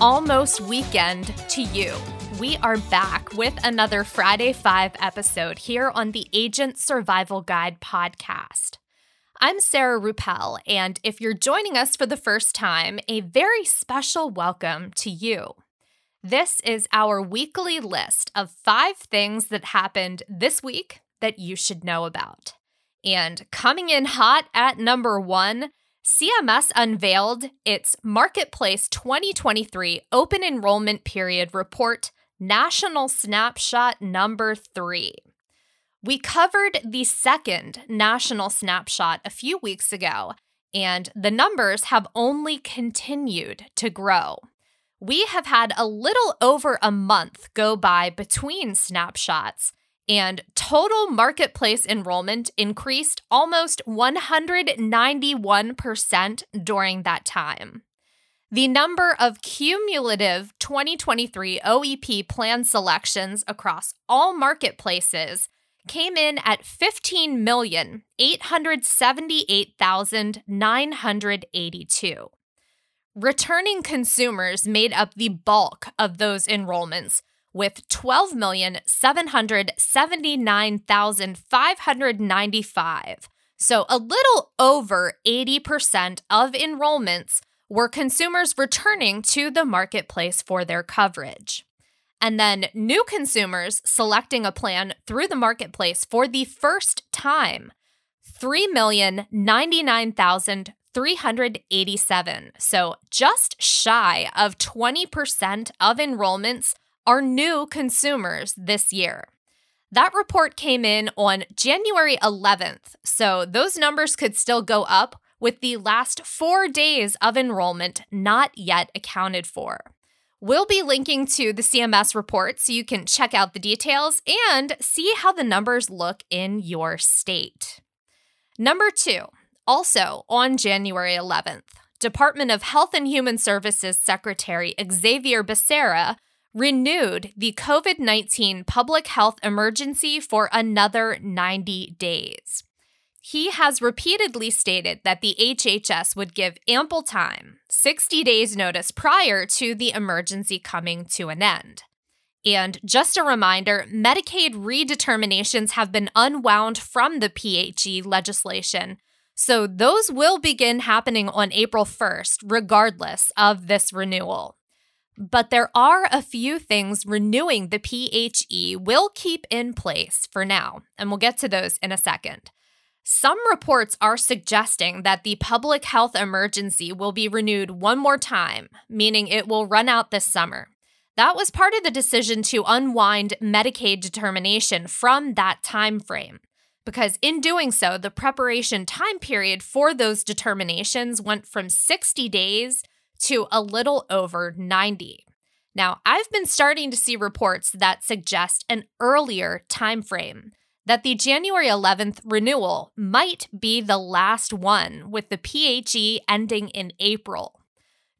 almost weekend to you. We are back with another Friday 5 episode here on the Agent Survival Guide podcast. I'm Sarah Ruppel, and if you're joining us for the first time, a very special welcome to you. This is our weekly list of five things that happened this week that you should know about. And coming in hot at number one, CMS unveiled its Marketplace 2023 Open Enrollment Period Report National Snapshot Number 3. We covered the second national snapshot a few weeks ago, and the numbers have only continued to grow. We have had a little over a month go by between snapshots, and total marketplace enrollment increased almost 191% during that time. The number of cumulative 2023 OEP plan selections across all marketplaces came in at 15,878,982. Returning consumers made up the bulk of those enrollments, with 12,779,595. So a little over 80% of enrollments were consumers returning to the marketplace for their coverage. And then new consumers selecting a plan through the marketplace for the first time 3,099,387. So just shy of 20% of enrollments are new consumers this year. That report came in on January 11th, so those numbers could still go up with the last four days of enrollment not yet accounted for. We'll be linking to the CMS report so you can check out the details and see how the numbers look in your state. Number two, also on January 11th, Department of Health and Human Services Secretary Xavier Becerra renewed the COVID 19 public health emergency for another 90 days. He has repeatedly stated that the HHS would give ample time, 60 days notice prior to the emergency coming to an end. And just a reminder Medicaid redeterminations have been unwound from the PHE legislation, so those will begin happening on April 1st, regardless of this renewal. But there are a few things renewing the PHE will keep in place for now, and we'll get to those in a second. Some reports are suggesting that the public health emergency will be renewed one more time, meaning it will run out this summer. That was part of the decision to unwind Medicaid determination from that time frame. Because in doing so, the preparation time period for those determinations went from 60 days to a little over 90. Now, I've been starting to see reports that suggest an earlier time frame that the January 11th renewal might be the last one with the PHE ending in April.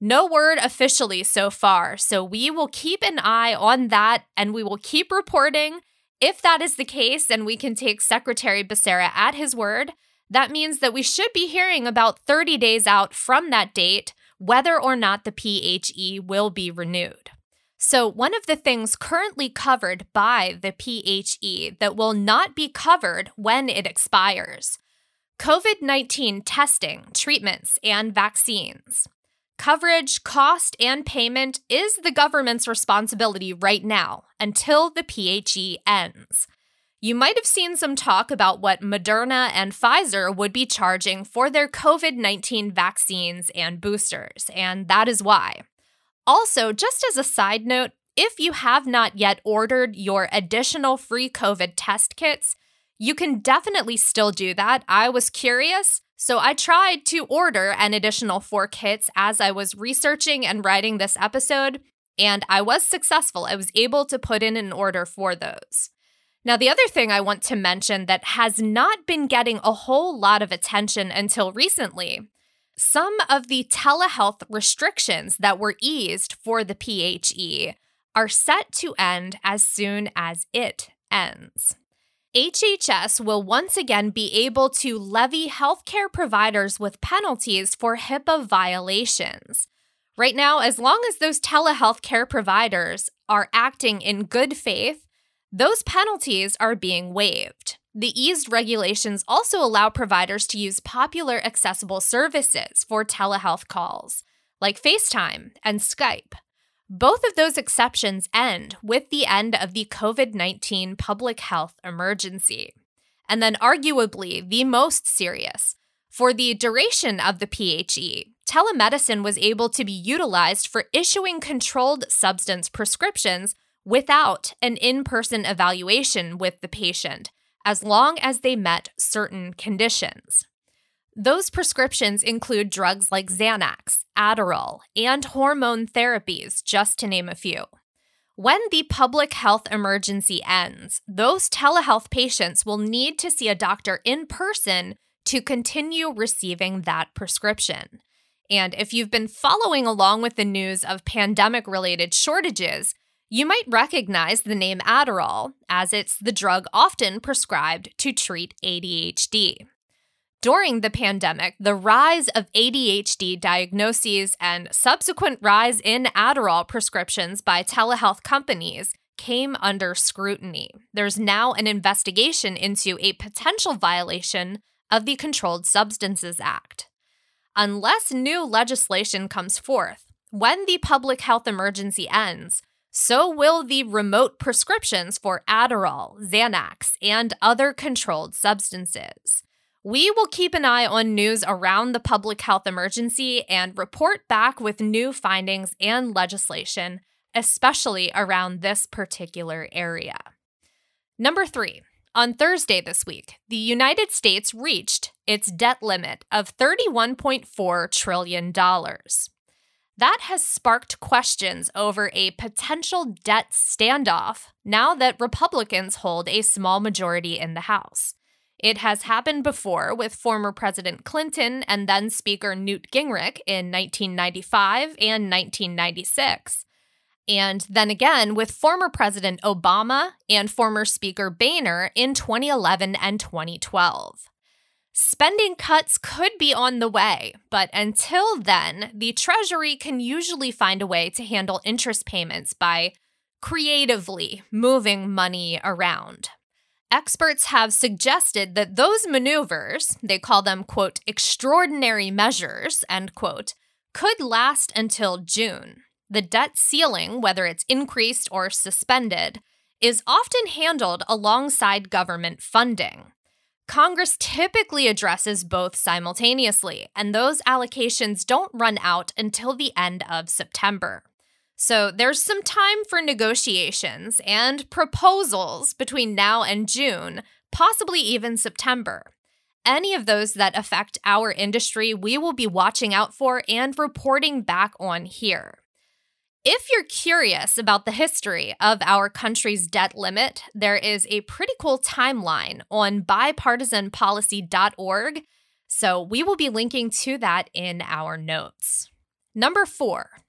No word officially so far, so we will keep an eye on that and we will keep reporting. If that is the case and we can take Secretary Becerra at his word, that means that we should be hearing about 30 days out from that date whether or not the PHE will be renewed. So, one of the things currently covered by the PHE that will not be covered when it expires COVID 19 testing, treatments, and vaccines. Coverage, cost, and payment is the government's responsibility right now until the PHE ends. You might have seen some talk about what Moderna and Pfizer would be charging for their COVID 19 vaccines and boosters, and that is why. Also, just as a side note, if you have not yet ordered your additional free COVID test kits, you can definitely still do that. I was curious, so I tried to order an additional four kits as I was researching and writing this episode, and I was successful. I was able to put in an order for those. Now, the other thing I want to mention that has not been getting a whole lot of attention until recently some of the telehealth restrictions that were eased for the PHE are set to end as soon as it ends. HHS will once again be able to levy healthcare providers with penalties for HIPAA violations. Right now, as long as those telehealth care providers are acting in good faith, those penalties are being waived. The eased regulations also allow providers to use popular accessible services for telehealth calls, like FaceTime and Skype. Both of those exceptions end with the end of the COVID 19 public health emergency. And then, arguably, the most serious. For the duration of the PHE, telemedicine was able to be utilized for issuing controlled substance prescriptions without an in person evaluation with the patient, as long as they met certain conditions. Those prescriptions include drugs like Xanax, Adderall, and hormone therapies, just to name a few. When the public health emergency ends, those telehealth patients will need to see a doctor in person to continue receiving that prescription. And if you've been following along with the news of pandemic related shortages, you might recognize the name Adderall, as it's the drug often prescribed to treat ADHD. During the pandemic, the rise of ADHD diagnoses and subsequent rise in Adderall prescriptions by telehealth companies came under scrutiny. There's now an investigation into a potential violation of the Controlled Substances Act unless new legislation comes forth. When the public health emergency ends, so will the remote prescriptions for Adderall, Xanax, and other controlled substances. We will keep an eye on news around the public health emergency and report back with new findings and legislation, especially around this particular area. Number three, on Thursday this week, the United States reached its debt limit of $31.4 trillion. That has sparked questions over a potential debt standoff now that Republicans hold a small majority in the House. It has happened before with former President Clinton and then Speaker Newt Gingrich in 1995 and 1996 and then again with former President Obama and former Speaker Boehner in 2011 and 2012. Spending cuts could be on the way, but until then, the Treasury can usually find a way to handle interest payments by creatively moving money around. Experts have suggested that those maneuvers, they call them, quote, extraordinary measures, end quote, could last until June the debt ceiling, whether it's increased or suspended, is often handled alongside government funding. Congress typically addresses both simultaneously, and those allocations don't run out until the end of September. So there's some time for negotiations and proposals between now and June, possibly even September. Any of those that affect our industry, we will be watching out for and reporting back on here. If you're curious about the history of our country's debt limit, there is a pretty cool timeline on bipartisanpolicy.org. So we will be linking to that in our notes. Number four,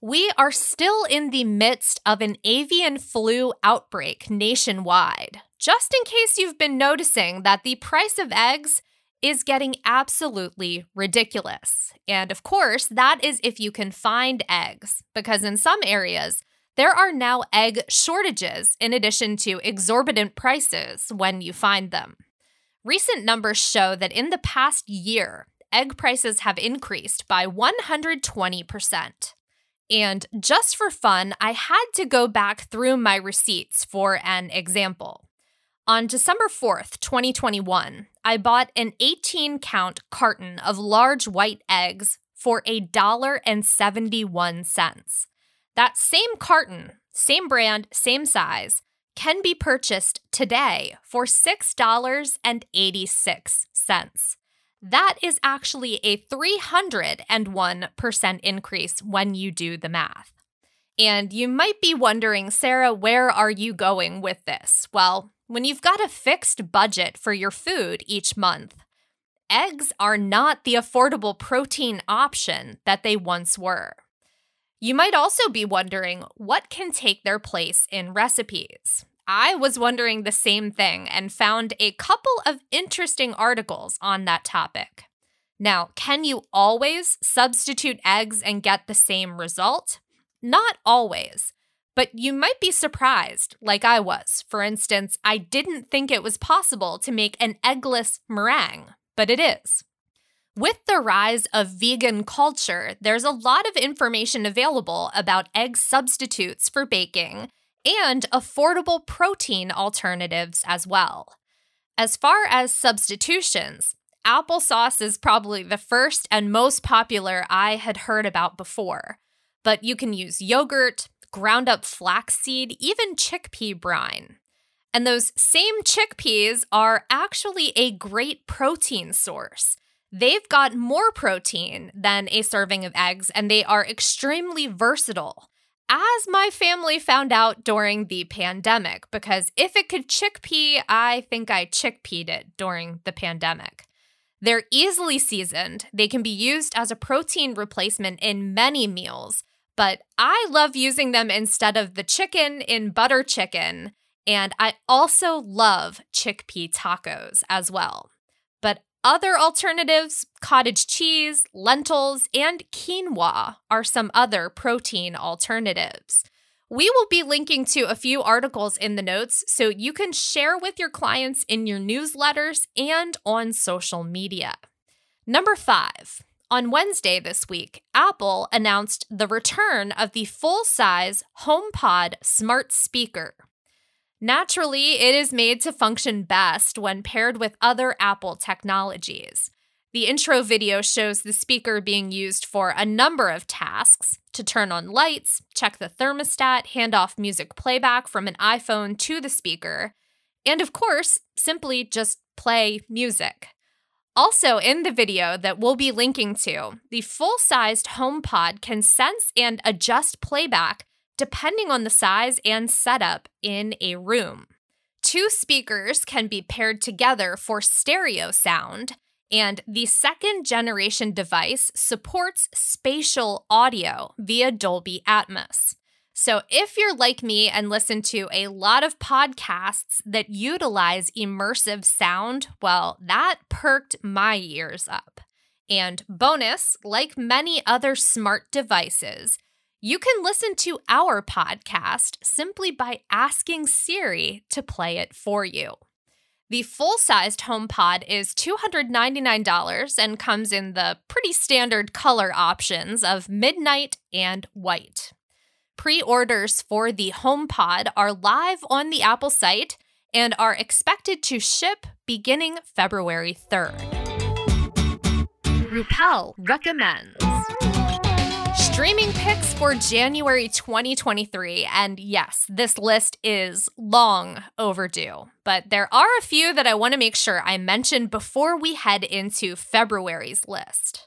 we are still in the midst of an avian flu outbreak nationwide. Just in case you've been noticing that the price of eggs is getting absolutely ridiculous. And of course, that is if you can find eggs, because in some areas, there are now egg shortages in addition to exorbitant prices when you find them. Recent numbers show that in the past year, egg prices have increased by 120%. And just for fun, I had to go back through my receipts for an example. On December 4th, 2021, I bought an 18 count carton of large white eggs for a dollar and 71 cents. That same carton, same brand, same size, can be purchased today for $6.86. That is actually a 301% increase when you do the math. And you might be wondering, Sarah, where are you going with this? Well, when you've got a fixed budget for your food each month, eggs are not the affordable protein option that they once were. You might also be wondering what can take their place in recipes. I was wondering the same thing and found a couple of interesting articles on that topic. Now, can you always substitute eggs and get the same result? Not always. But you might be surprised, like I was. For instance, I didn't think it was possible to make an eggless meringue, but it is. With the rise of vegan culture, there's a lot of information available about egg substitutes for baking and affordable protein alternatives as well. As far as substitutions, applesauce is probably the first and most popular I had heard about before. But you can use yogurt, ground up flaxseed, even chickpea brine. And those same chickpeas are actually a great protein source. They've got more protein than a serving of eggs, and they are extremely versatile. As my family found out during the pandemic, because if it could chickpea, I think I chickpeed it during the pandemic. They're easily seasoned. They can be used as a protein replacement in many meals, but I love using them instead of the chicken in butter chicken. And I also love chickpea tacos as well. But other alternatives, cottage cheese, lentils, and quinoa, are some other protein alternatives. We will be linking to a few articles in the notes so you can share with your clients in your newsletters and on social media. Number five, on Wednesday this week, Apple announced the return of the full size HomePod smart speaker. Naturally, it is made to function best when paired with other Apple technologies. The intro video shows the speaker being used for a number of tasks to turn on lights, check the thermostat, hand off music playback from an iPhone to the speaker, and of course, simply just play music. Also, in the video that we'll be linking to, the full sized HomePod can sense and adjust playback depending on the size and setup in a room. Two speakers can be paired together for stereo sound, and the second generation device supports spatial audio via Dolby Atmos. So, if you're like me and listen to a lot of podcasts that utilize immersive sound, well, that perked my ears up. And bonus, like many other smart devices, you can listen to our podcast simply by asking Siri to play it for you. The full sized HomePod is $299 and comes in the pretty standard color options of midnight and white. Pre orders for the HomePod are live on the Apple site and are expected to ship beginning February 3rd. Ruppel recommends. Streaming picks for January 2023. And yes, this list is long overdue, but there are a few that I want to make sure I mention before we head into February's list.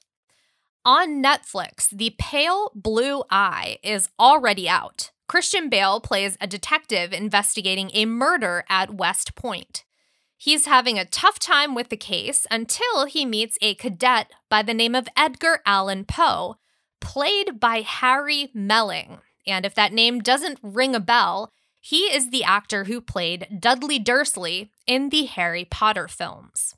On Netflix, The Pale Blue Eye is already out. Christian Bale plays a detective investigating a murder at West Point. He's having a tough time with the case until he meets a cadet by the name of Edgar Allan Poe played by Harry Melling. And if that name doesn't ring a bell, he is the actor who played Dudley Dursley in the Harry Potter films.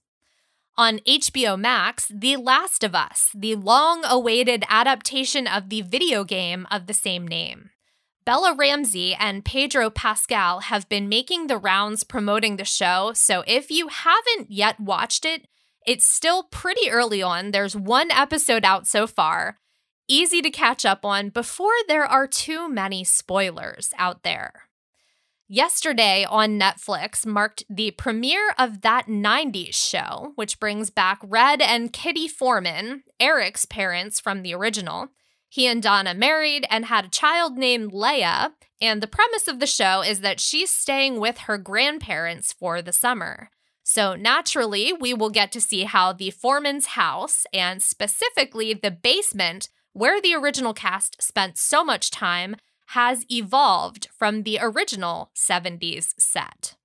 On HBO Max, The Last of Us, the long awaited adaptation of the video game of the same name. Bella Ramsey and Pedro Pascal have been making the rounds promoting the show, so if you haven't yet watched it, it's still pretty early on. There's one episode out so far, easy to catch up on before there are too many spoilers out there. Yesterday on Netflix marked the premiere of That 90s Show, which brings back Red and Kitty Forman, Eric's parents from the original. He and Donna married and had a child named Leia, and the premise of the show is that she's staying with her grandparents for the summer. So, naturally, we will get to see how the Forman's house, and specifically the basement, where the original cast spent so much time has evolved from the original 70s set.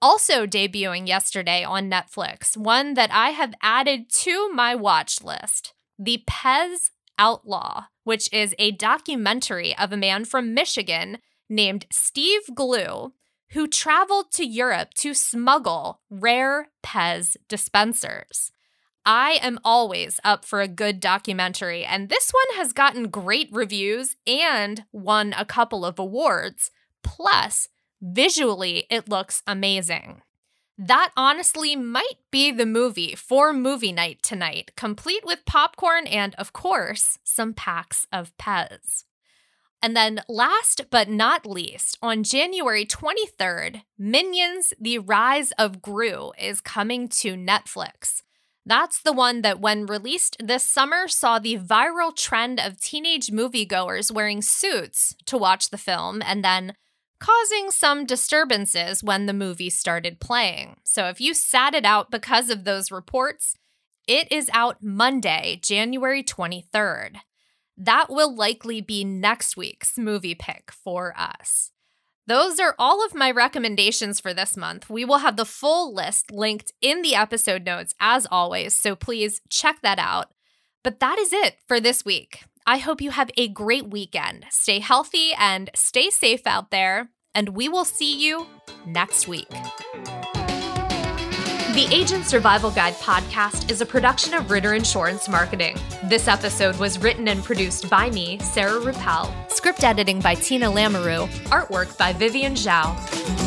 Also debuting yesterday on Netflix, one that I have added to my watch list The Pez Outlaw, which is a documentary of a man from Michigan named Steve Glew who traveled to Europe to smuggle rare Pez dispensers. I am always up for a good documentary, and this one has gotten great reviews and won a couple of awards. Plus, visually, it looks amazing. That honestly might be the movie for movie night tonight, complete with popcorn and, of course, some packs of Pez. And then, last but not least, on January 23rd, Minions The Rise of Gru is coming to Netflix. That's the one that, when released this summer, saw the viral trend of teenage moviegoers wearing suits to watch the film and then causing some disturbances when the movie started playing. So if you sat it out because of those reports, it is out Monday, January 23rd. That will likely be next week's movie pick for us. Those are all of my recommendations for this month. We will have the full list linked in the episode notes as always, so please check that out. But that is it for this week. I hope you have a great weekend. Stay healthy and stay safe out there, and we will see you next week. The Agent Survival Guide podcast is a production of Ritter Insurance Marketing. This episode was written and produced by me, Sarah Ruppel. Script editing by Tina Lamoureux. Artwork by Vivian Zhao.